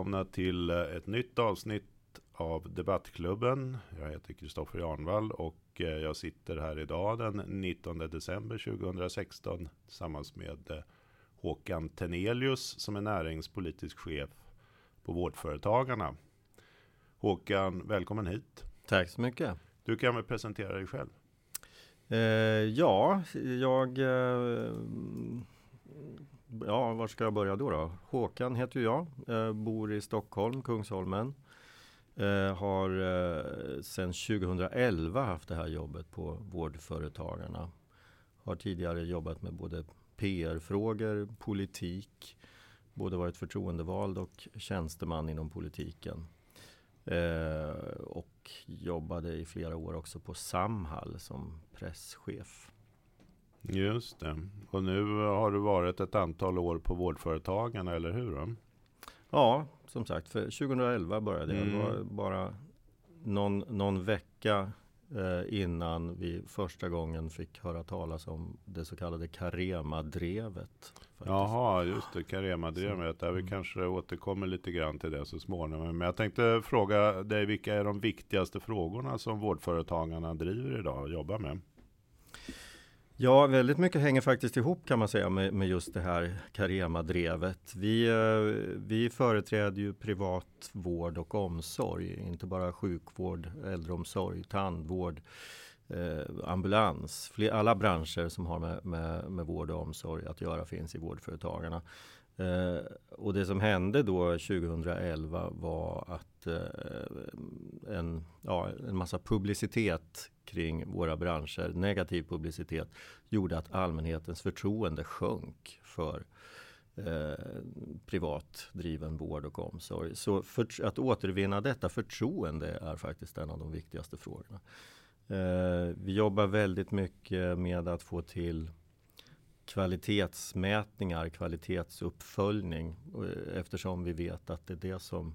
välkomna till eh, ett nytt avsnitt av Debattklubben. Jag heter Kristoffer Jarnvall och eh, jag sitter här idag den 19 december 2016 tillsammans med eh, Håkan Tenelius som är näringspolitisk chef på Vårdföretagarna. Håkan, välkommen hit. Tack så mycket. Du kan väl presentera dig själv? Eh, ja, jag eh, Ja, var ska jag börja då? då? Håkan heter jag, eh, bor i Stockholm, Kungsholmen. Eh, har eh, sedan 2011 haft det här jobbet på Vårdföretagarna. Har tidigare jobbat med både PR-frågor, politik, både varit förtroendevald och tjänsteman inom politiken. Eh, och jobbade i flera år också på Samhall som presschef. Just det. Och nu har du varit ett antal år på Vårdföretagen, eller hur? Ja, som sagt, för 2011 började jag. Mm. Det var bara någon, någon vecka eh, innan vi första gången fick höra talas om det så kallade Carema-drevet. Jaha, just det, Carema-drevet. Där vi mm. kanske återkommer lite grann till det så småningom. Men jag tänkte fråga dig, vilka är de viktigaste frågorna som vårdföretagarna driver idag och jobbar med? Ja, väldigt mycket hänger faktiskt ihop kan man säga med, med just det här Carema-drevet. Vi, eh, vi företräder ju privat vård och omsorg, inte bara sjukvård, äldreomsorg, tandvård, eh, ambulans. alla branscher som har med, med, med vård och omsorg att göra finns i Vårdföretagarna. Eh, och det som hände då 2011 var att eh, en, ja, en massa publicitet kring våra branscher, negativ publicitet, gjorde att allmänhetens förtroende sjönk för eh, privat driven vård och omsorg. Så för, att återvinna detta förtroende är faktiskt en av de viktigaste frågorna. Eh, vi jobbar väldigt mycket med att få till kvalitetsmätningar, kvalitetsuppföljning eh, eftersom vi vet att det är det som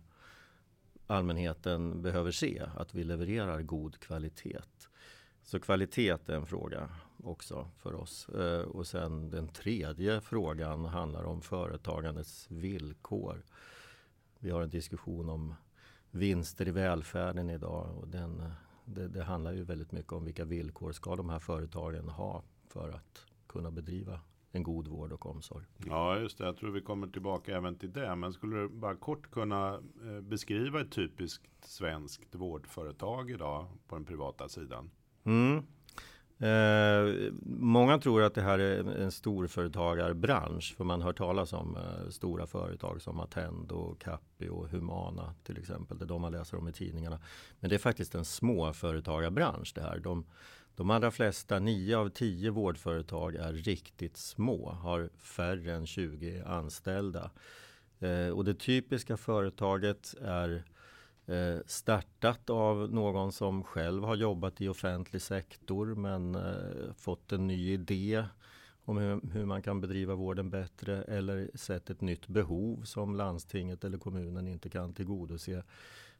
allmänheten behöver se, att vi levererar god kvalitet. Så kvalitet är en fråga också för oss. Eh, och sen den tredje frågan handlar om företagandets villkor. Vi har en diskussion om vinster i välfärden idag och den, det, det handlar ju väldigt mycket om vilka villkor ska de här företagen ha för att kunna bedriva en god vård och omsorg. Ja, just det. Jag tror vi kommer tillbaka även till det. Men skulle du bara kort kunna eh, beskriva ett typiskt svenskt vårdföretag idag på den privata sidan? Mm. Eh, många tror att det här är en storföretagarbransch för man hör talas om eh, stora företag som Attendo, Capio och Humana till exempel. Det är de man läser om i tidningarna. Men det är faktiskt en småföretagarbransch det här. De, de allra flesta, 9 av 10 vårdföretag är riktigt små, har färre än 20 anställda. Eh, och det typiska företaget är eh, Eh, startat av någon som själv har jobbat i offentlig sektor men eh, fått en ny idé om hur, man kan bedriva vården bättre eller sett ett nytt behov som landstinget eller kommunen inte kan tillgodose.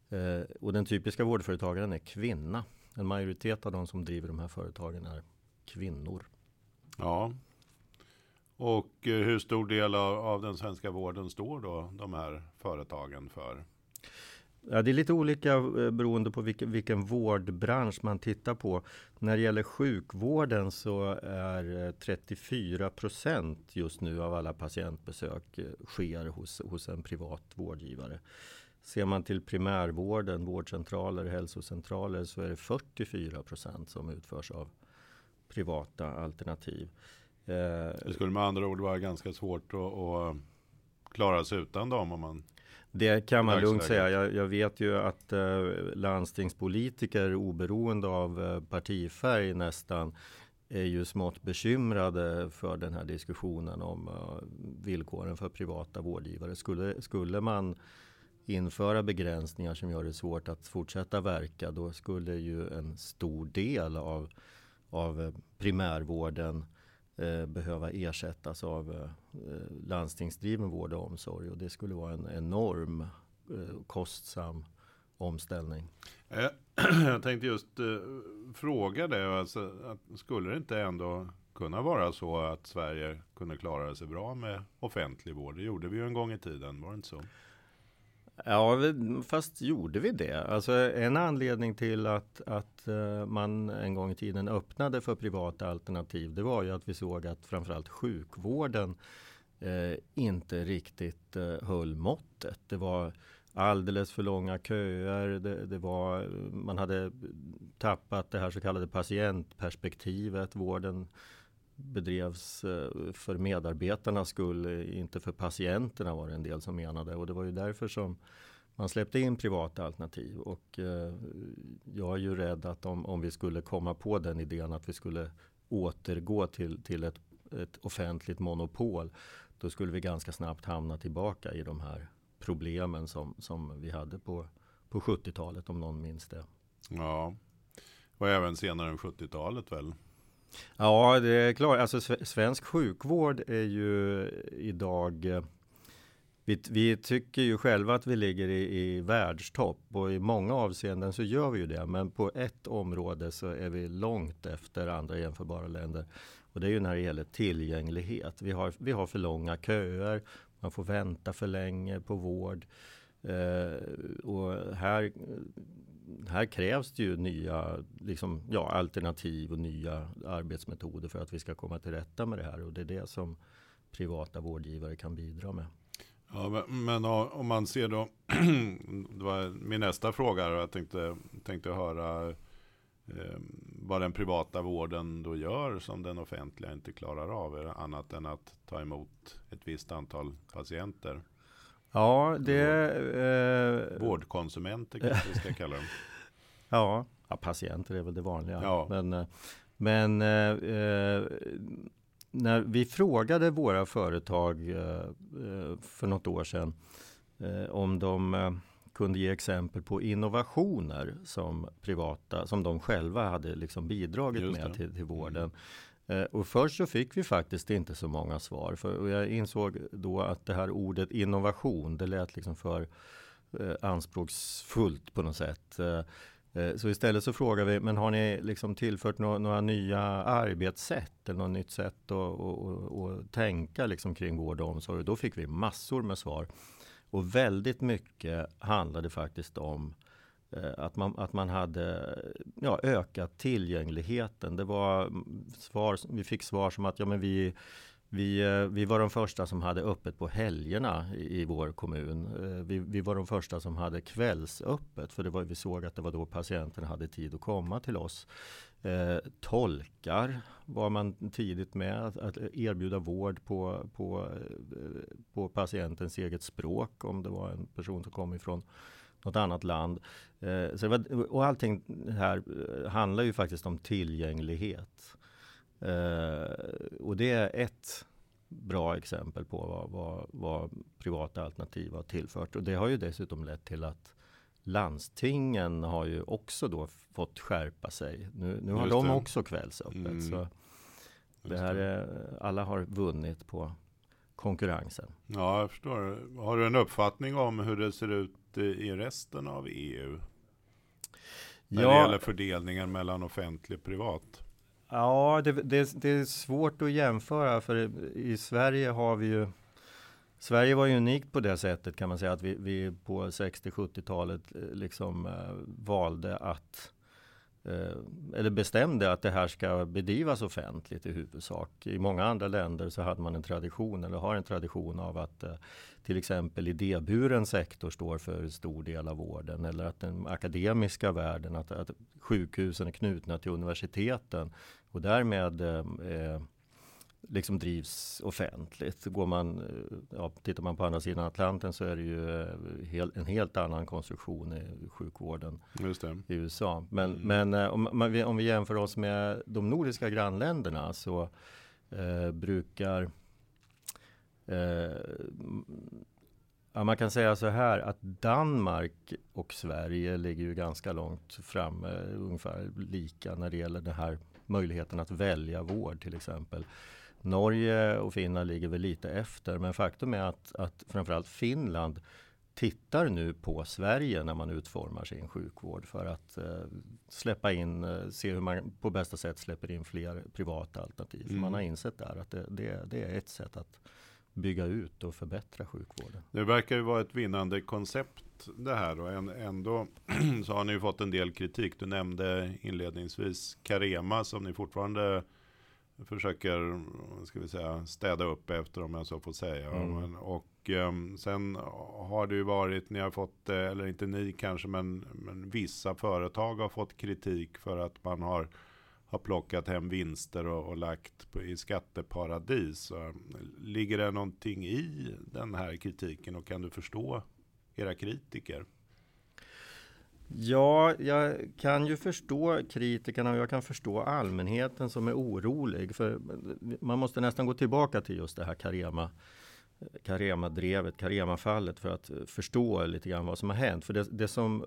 Eh, och den typiska vårdföretagaren är kvinna. En majoritet av de som driver de här företagen är kvinnor. Ja. Och hur stor del av, av den svenska vården står då de här företagen för? Ja, det är lite olika eh, beroende på vilken, vilken vårdbransch man tittar på. När det gäller sjukvården så är eh, 34 procent just nu av alla patientbesök eh, sker hos, hos en privat vårdgivare. Ser man till primärvården, vårdcentraler, hälsocentraler så är det 44 procent som utförs av privata alternativ. Det skulle med andra ord vara ganska svårt att, att klara sig utan dem om man det kan man lugnt säga. Jag, jag, vet ju att eh, landstingspolitiker oberoende av eh, partifärg nästan är ju smått bekymrade för den här diskussionen om uh, villkoren för privata vårdgivare. Skulle, skulle man införa begränsningar som gör det svårt att fortsätta verka då skulle ju en stor del av, av eh, primärvården eh, behöva ersättas av eh, landstingsdriven vård och omsorg och det skulle vara en enorm eh, kostsam omställning. Eh, jag tänkte just eh, fråga det, alltså, att skulle det inte ändå kunna vara så att Sverige kunde klara sig bra med offentlig vård? Det gjorde vi ju en gång i tiden, var det inte så? Ja, fast gjorde vi det? Alltså en anledning till att, att eh, man en gång i tiden öppnade för privata alternativ, det var ju att vi såg att framförallt sjukvården eh, inte riktigt eh, höll måttet. Det var alldeles för långa köer. Det, det, var, man hade tappat det här så kallade patientperspektivet. Vården bedrevs eh, för medarbetarnas skull, eh, inte för patienterna var det en del som menade. Och det var ju därför som man släppte in privata alternativ. Och eh, jag är ju rädd att om, om vi skulle komma på den idén att vi skulle återgå till, till ett, ett offentligt monopol, då skulle vi ganska snabbt hamna tillbaka i de här problemen som, som vi hade på, på 70-talet om någon minns det. Ja, och även senare än 70-talet väl? Ja, det är klart. Alltså, svensk sjukvård är ju idag eh, vi, vi, tycker ju själva att vi ligger i, i världstopp och i många avseenden så gör vi ju det. Men på ett område så är vi långt efter andra jämförbara länder. Och det är ju när det gäller tillgänglighet. Vi har, vi har för långa köer. Man får vänta för länge på vård. Eh, och här, här krävs det ju nya liksom, ja, alternativ och nya arbetsmetoder för att vi ska komma till rätta med det här. Och det är det som privata vårdgivare kan bidra med. Ja, men om man ser då, det var min nästa fråga, jag tänkte, tänkte höra eh, vad den privata vården då gör som den offentliga inte klarar av, annat än att ta emot ett visst antal patienter. Ja, det... Eh, Vårdkonsumenter kanske vi ska kalla dem. Ja, ja, patienter är väl det vanliga. Ja. Men, eh, men eh, eh, när vi frågade våra företag eh, för något år sedan eh, om de kunde ge exempel på innovationer som privata, som de själva hade liksom bidragit med till, till vården. Eh, och först så fick vi faktiskt inte så många svar. För, jag insåg då att det här ordet innovation, det lät liksom för eh, anspråksfullt på något sätt. Eh, så istället så frågar vi, men har ni liksom tillfört några, några nya arbetssätt eller något nytt sätt att, att, att tänka liksom kring vård och omsorg? Då fick vi massor med svar. Och väldigt mycket handlade faktiskt om eh, Eh, att man, att man hade ja, ökat tillgängligheten. Det var svar, vi fick svar som att ja, men vi, vi, eh, vi var de första som hade öppet på helgerna i, i vår kommun. Eh, vi, vi, var de första som hade kvällsöppet för det var, vi såg att det var då patienterna hade tid att komma till oss. Eh, tolkar var man tidigt med att, att erbjuda vård på, på, på patientens eget språk om det var en person som kom ifrån något annat land. Eh, så var, och allting här handlar ju faktiskt om tillgänglighet. Eh, och det är ett bra exempel på vad, vad, vad, privata alternativ har tillfört. Och det har ju dessutom lett till att landstingen har ju också då fått skärpa sig. Nu, nu har de också kvällsöppet. Mm. Så det här är, alla har vunnit på konkurrensen. Ja, jag förstår. Har du en uppfattning om hur det ser ut i resten av EU? När ja, det gäller fördelningen mellan offentlig och privat? Ja, det, det, det, är svårt att jämföra för i Sverige har vi ju Sverige var ju unikt på det sättet kan man säga att vi, vi på 60-70-talet eh, liksom eh, valde att Eh, eller bestämde att det här ska bedrivas offentligt i huvudsak. I många andra länder så hade man en tradition eller har en tradition av att eh, till exempel idéburen sektor står för stor del av vården eller att den akademiska världen, att, att sjukhusen är knutna till universiteten och därmed eh, eh liksom drivs offentligt. Går man, eh, ja, tittar man på andra sidan Atlanten så är det ju eh, hel, en helt annan konstruktion i sjukvården i USA. Men, mm. men eh, om, om, vi jämför oss med de nordiska grannländerna så eh, brukar eh, Ja, man kan säga så här att Danmark och Sverige ligger ju ganska långt framme, ungefär lika när det gäller den här möjligheten att välja vård till exempel. Norge och Finland ligger väl lite efter, men faktum är att, att framförallt Finland tittar nu på Sverige när man utformar sin sjukvård för att eh, släppa in, eh, se hur man på bästa sätt släpper in fler privata alternativ. Mm. Man har insett där att det, det, det, är ett sätt att bygga ut och förbättra sjukvården. Det verkar ju vara ett vinnande koncept det här och ändå så har ni ju fått en del kritik. Du nämnde inledningsvis Carema som ni fortfarande försöker ska vi säga, städa upp efter om jag så får säga. Mm. och um, sen har det ju varit, ni har fått, eller inte ni kanske, men, men vissa företag har fått kritik för att man har har plockat hem vinster och, och lagt på, i skatteparadis. Ligger det någonting i den här kritiken och kan du förstå era kritiker? Ja, jag kan ju förstå kritikerna och jag kan förstå allmänheten som är orolig. För man måste nästan gå tillbaka till just det här Carema Carema-drevet, Carema-fallet för att förstå lite grann vad som har hänt. För det, det som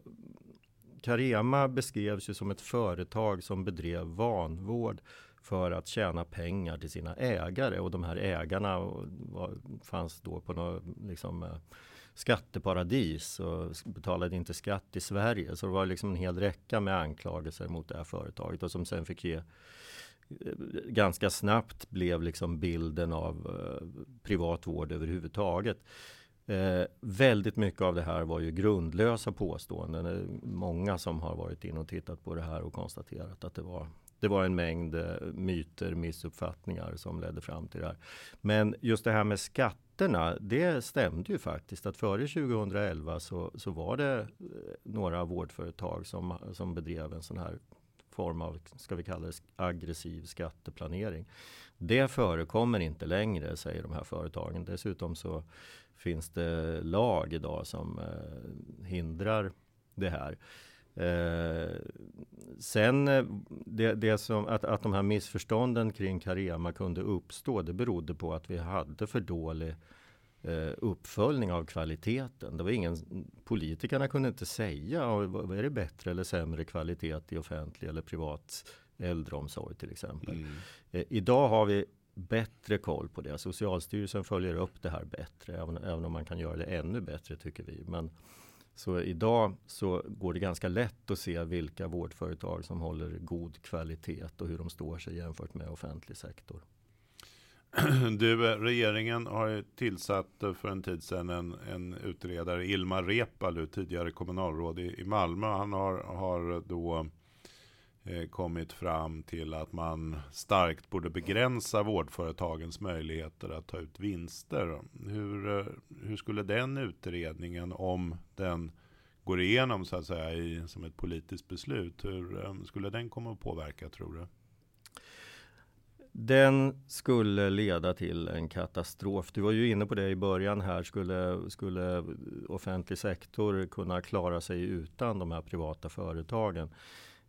Carema beskrevs ju som ett företag som bedrev vanvård för att tjäna pengar till sina ägare och de här ägarna var, fanns då på något liksom, eh, skatteparadis och betalade inte skatt i Sverige. Så det var liksom en hel räcka med anklagelser mot det här företaget och som sen fick ge eh, ganska snabbt blev liksom bilden av eh, privat vård överhuvudtaget. Eh, väldigt mycket av det här var ju grundlösa påståenden. Det är många som har varit in och tittat på det här och konstaterat att det var det var en mängd eh, myter, missuppfattningar som ledde fram till det här. Men just det här med skatterna, det stämde ju faktiskt att före 2011 så, så var det eh, några vårdföretag som, som bedrev en sån här form av, ska vi kalla det aggressiv skatteplanering. Det förekommer inte längre, säger de här företagen. Dessutom så finns det lag idag som eh, hindrar det här. Eh, sen eh, det, det, som att, att de här missförstånden kring Carema kunde uppstå, det berodde på att vi hade för dålig eh, uppföljning av kvaliteten. Det var ingen, politikerna kunde inte säga vad är det bättre eller sämre kvalitet i offentlig eller privat äldreomsorg till exempel. Mm. Eh, idag har vi bättre koll på det. Socialstyrelsen följer upp det här bättre, även, även om man kan göra det ännu bättre tycker vi. Men så idag så går det ganska lätt att se vilka vårdföretag som håller god kvalitet och hur de står sig jämfört med offentlig sektor. Du, eh, regeringen har tillsatt eh, för en tid sedan en, en utredare, Ilmar Reepalu, tidigare kommunalråd i, i Malmö. Han har, har då Eh, Eh, kommit fram till att man starkt borde begränsa vårdföretagens möjligheter att ta ut vinster. Hur, eh, hur skulle den utredningen, om den går igenom så att säga i, som ett politiskt beslut, hur eh, skulle den komma att påverka tror du? Den skulle leda till en katastrof. Du var ju inne på det i början här. Skulle, skulle offentlig sektor kunna klara sig utan de här privata företagen?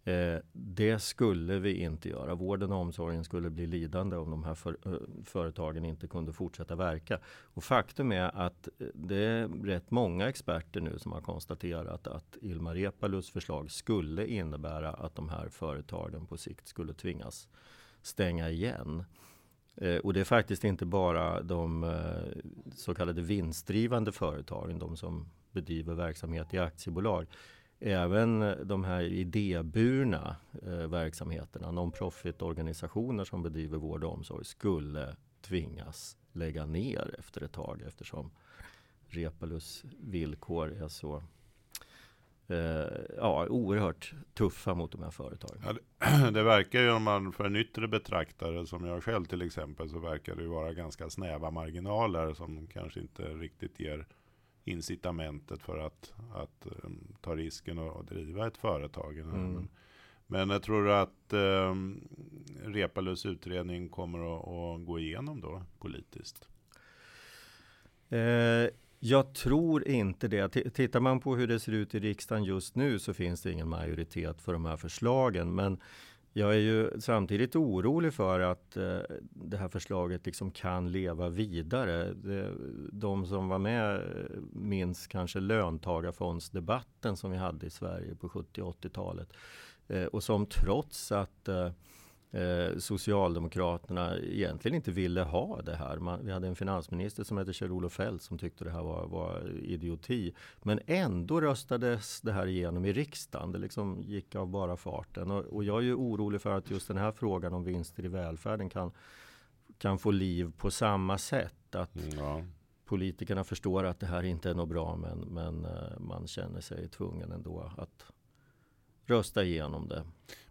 Eh, det skulle vi inte göra. Vården och omsorgen skulle bli lidande om de här för, eh, företagen inte kunde fortsätta verka. Och faktum är att eh, det är rätt många experter nu som har konstaterat att Ilmar Reepalus förslag skulle innebära att de här företagen på sikt skulle tvingas stänga igen. Eh, och det är faktiskt inte bara de eh, så kallade vinstdrivande företagen, de som bedriver verksamhet i aktiebolag även eh, de här idéburna eh, verksamheterna, non-profit-organisationer som bedriver vård och omsorg skulle tvingas lägga ner efter ett tag eftersom Repalus villkor är så eh, ja, oerhört tuffa mot de här företagen. Ja, det, det, verkar ju om man för en yttre betraktare som jag själv till exempel så verkar det ju vara ganska snäva marginaler som kanske inte riktigt ger incitamentet för att, att um, ta risken och, och, driva ett företag. Mm. Men jag tror att um, Repalus utredning kommer att, att, gå igenom då politiskt. Eh, jag tror inte det. T tittar man på hur det ser ut i riksdagen just nu så finns det ingen majoritet för de här förslagen. Men jag är ju samtidigt orolig för att eh, det här förslaget liksom kan leva vidare. Det, de som var med eh, minns kanske löntagarfondsdebatten som vi hade i Sverige på 70 80-talet. Eh, och som trots att eh, eh, Socialdemokraterna egentligen inte ville ha det här. Man, vi hade en finansminister som hette Kjell-Olof Feldt som tyckte det här var, var, idioti. Men ändå röstades det här igenom i riksdagen. Det liksom gick av bara farten. Och, och jag är ju orolig för att just den här frågan om vinster i välfärden kan kan få liv på samma sätt. att Mm, Ja. politikerna förstår att det här inte är något bra men, men eh, man känner sig tvungen ändå att rösta igenom det.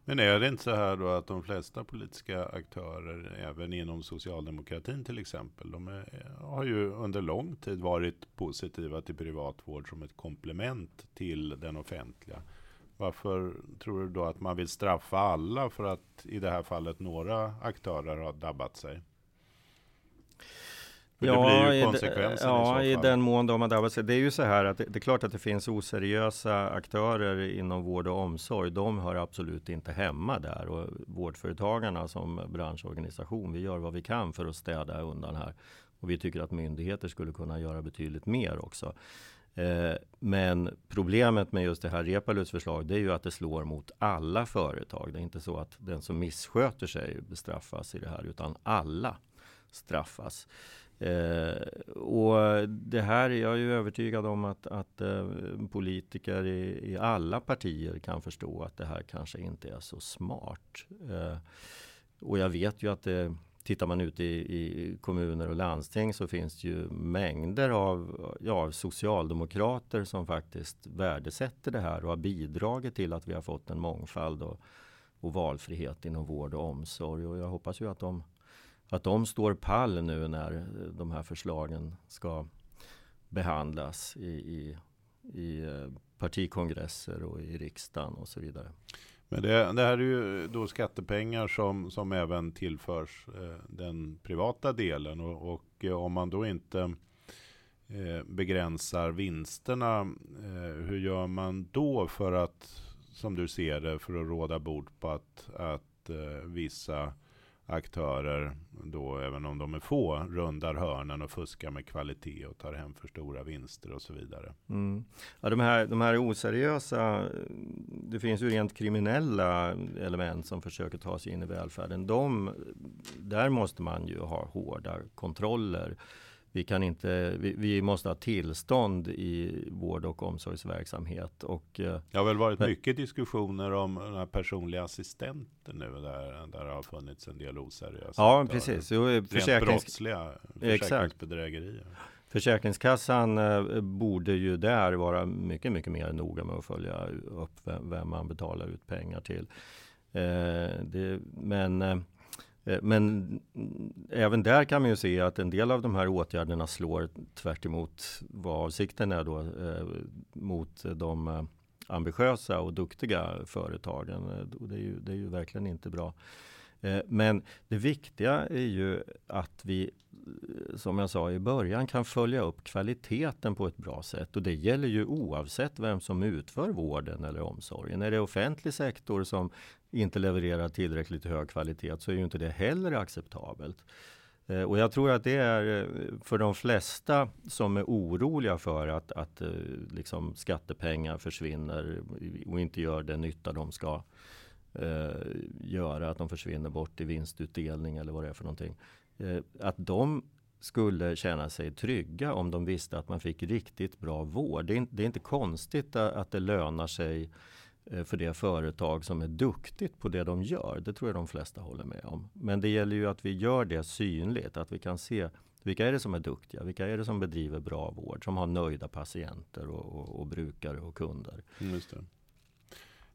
Men är det inte så här då att de flesta politiska aktörer, även inom socialdemokratin till exempel, de är, har ju under lång tid varit positiva till privatvård som ett komplement till den offentliga. Varför tror du då att man vill straffa alla för att i det här fallet några aktörer har dabbat sig? För det blir ju i konsekvensen ja, i i så fall. den mån de har drabbat sig. Det är ju så här att det, det är klart att det finns oseriösa aktörer inom vård och omsorg. De hör absolut inte hemma där och vårdföretagarna som branschorganisation, vi gör vad vi kan för att städa undan här. Och vi tycker att myndigheter skulle kunna göra betydligt mer också. Eh, Men problemet med just det här Reepalus förslag, det är ju att det slår mot alla företag. Det är inte så att den som missköter sig bestraffas i det här, utan alla straffas. Eh, och det här är jag ju övertygad om att, att eh, politiker i, i alla partier kan förstå att det här kanske inte är så smart. Eh, och jag vet ju att det, tittar man ute i, i kommuner och landsting så finns det ju mängder av ja, socialdemokrater som faktiskt värdesätter det här och har bidragit till att vi har fått en mångfald och, och valfrihet inom vård och omsorg. Och jag hoppas ju att de att de står pall nu när de här förslagen ska behandlas i, i, i eh, partikongresser och i riksdagen och så vidare. Men det, det här är ju då skattepengar som, som även tillförs eh, den privata delen och, och eh, om man då inte eh, begränsar vinsterna, eh, hur gör man då för att, som du ser det, för att råda bort på att, att eh, vissa aktörer då, även om de är få, rundar hörnen och fuskar med kvalitet och tar hem för stora vinster och så vidare. Mm. Ja, de, här, de här oseriösa, det finns ju rent kriminella element som försöker ta sig in i välfärden. De, där måste man ju ha hårda kontroller. Vi, kan inte, vi, vi måste ha tillstånd i vård och omsorgsverksamhet. Och, eh, Det har väl varit Men- mycket diskussioner om den här personliga assistenter nu där, där det har funnits en del oseriösa ja, aktörer. precis. Jo, Rent försäkrings, brottsliga Exakt. försäkringsbedrägerier. Försäkringskassan eh, borde ju där vara mycket, mycket mer noga med att följa upp vem, vem man betalar ut pengar till. Eh, det, men, eh, Eh, men även där kan man ju se att en del av de här åtgärderna slår tvärt emot vad avsikten är då eh, mot de eh, ambitiösa och duktiga företagen. Och Det är ju, det är ju verkligen inte bra. Men det viktiga är ju att vi, som jag sa i början, kan följa upp kvaliteten på ett bra sätt. Och det gäller ju oavsett vem som utför vården eller omsorgen. Är det offentlig sektor som inte levererar tillräckligt hög kvalitet så är ju inte det heller acceptabelt. Eh, och jag tror att det är eh, för de flesta som är oroliga för att, att eh, liksom skattepengar försvinner och inte gör den nytta de ska eh, göra, att de försvinner bort i vinstutdelning eller vad det är för någonting. Eh, att de skulle känna sig trygga om de visste att man fick riktigt bra vård. Det är, inte- det är inte konstigt att det lönar sig Eh, för det företag som är duktigt på det de gör. Det tror jag de flesta håller med om. Men det gäller ju att vi gör det synligt, att vi kan se vilka är det som är duktiga? Vilka är det som bedriver bra vård? Som har nöjda patienter och, och, och brukare och kunder. Mm, just det.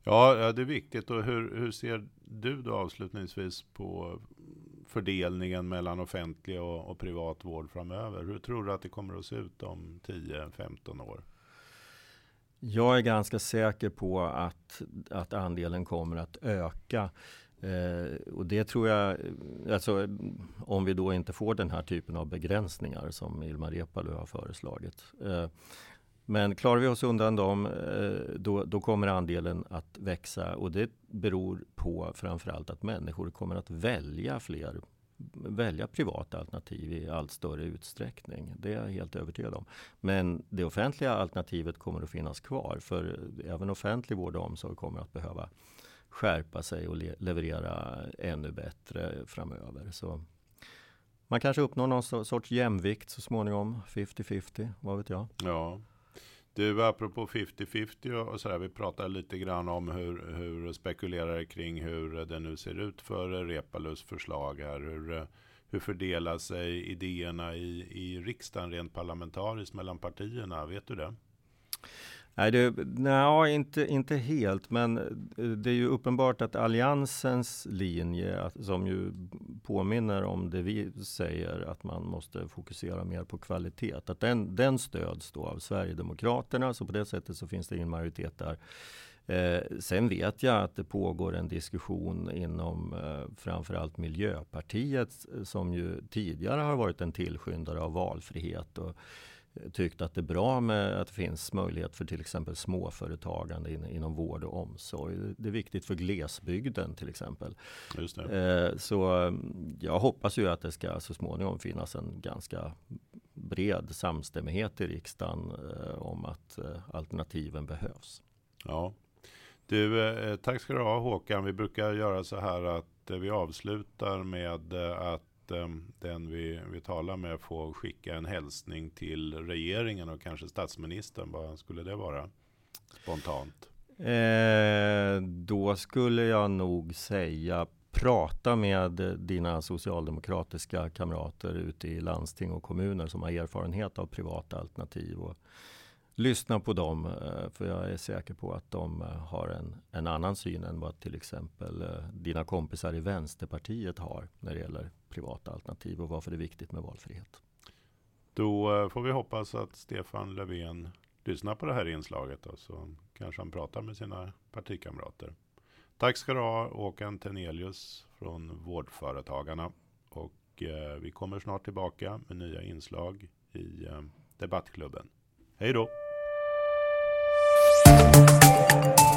Ja, ja, det är viktigt. Och hur, hur ser du då avslutningsvis på fördelningen mellan offentlig och, och privat vård framöver? Hur tror du att det kommer att se ut om 10-15 år? Jag är ganska säker på att, att andelen kommer att öka. Eh, och det tror jag, alltså om vi då inte får den här typen av begränsningar som Ilmar Reepalu har föreslagit. Eh, men klarar vi oss undan dem, eh, då, då kommer andelen att växa och det beror på framförallt att människor kommer att välja fler välja privata alternativ i allt större utsträckning. Det är jag helt övertygad om. Men det offentliga alternativet kommer att finnas kvar för även offentlig vård och omsorg kommer att behöva skärpa sig och le- leverera ännu bättre framöver. Så man kanske uppnår någon sorts jämvikt så småningom, 50-50, vad vet jag. Ja. Du, apropå 50-50 och sådär, vi pratade lite grann om hur, hur spekulerar kring hur det nu ser ut för Repalus förslag här. Hur, hur fördelar sig idéerna i, i riksdagen rent parlamentariskt mellan partierna? Vet du det? Nej, det, nej inte, inte helt, men eh, det är ju uppenbart att Alliansens linje, som ju påminner om det vi säger, att man måste fokusera mer på kvalitet, att den, den stöds då av Sverigedemokraterna, så på det sättet så finns det ingen majoritet där. Eh, sen vet jag att det pågår en diskussion inom eh, framförallt Miljöpartiet eh, som ju tidigare har varit en tillskyndare av valfrihet och tyckt att det är bra med att det finns möjlighet för till exempel småföretagande in, inom vård och omsorg. Det är viktigt för glesbygden till exempel. Eh, så mm, jag hoppas ju att det ska så småningom finnas en ganska bred samstämmighet i riksdagen eh, om att eh, alternativen behövs. Ja, du, eh, tack ska du ha Håkan. Vi brukar göra så här att vi avslutar med eh, att eh, den vi, vi talar med får skicka en hälsning till regeringen och kanske statsministern. Vad skulle det vara spontant? Eh, då skulle jag nog säga prata med dina socialdemokratiska kamrater ute i landsting och kommuner som har erfarenhet av privata alternativ. Och lyssna på dem. Eh, för jag är säker på att de eh, har en, en annan syn än vad till exempel eh, dina kompisar i Vänsterpartiet har när det gäller privata alternativ och varför det är viktigt med valfrihet. Då får vi hoppas att Stefan Löfven lyssnar på det här inslaget och så kanske han pratar med sina partikamrater. Tack ska du ha Håkan Tenelius från Vårdföretagarna och vi kommer snart tillbaka med nya inslag i Debattklubben. Hej då! Bye.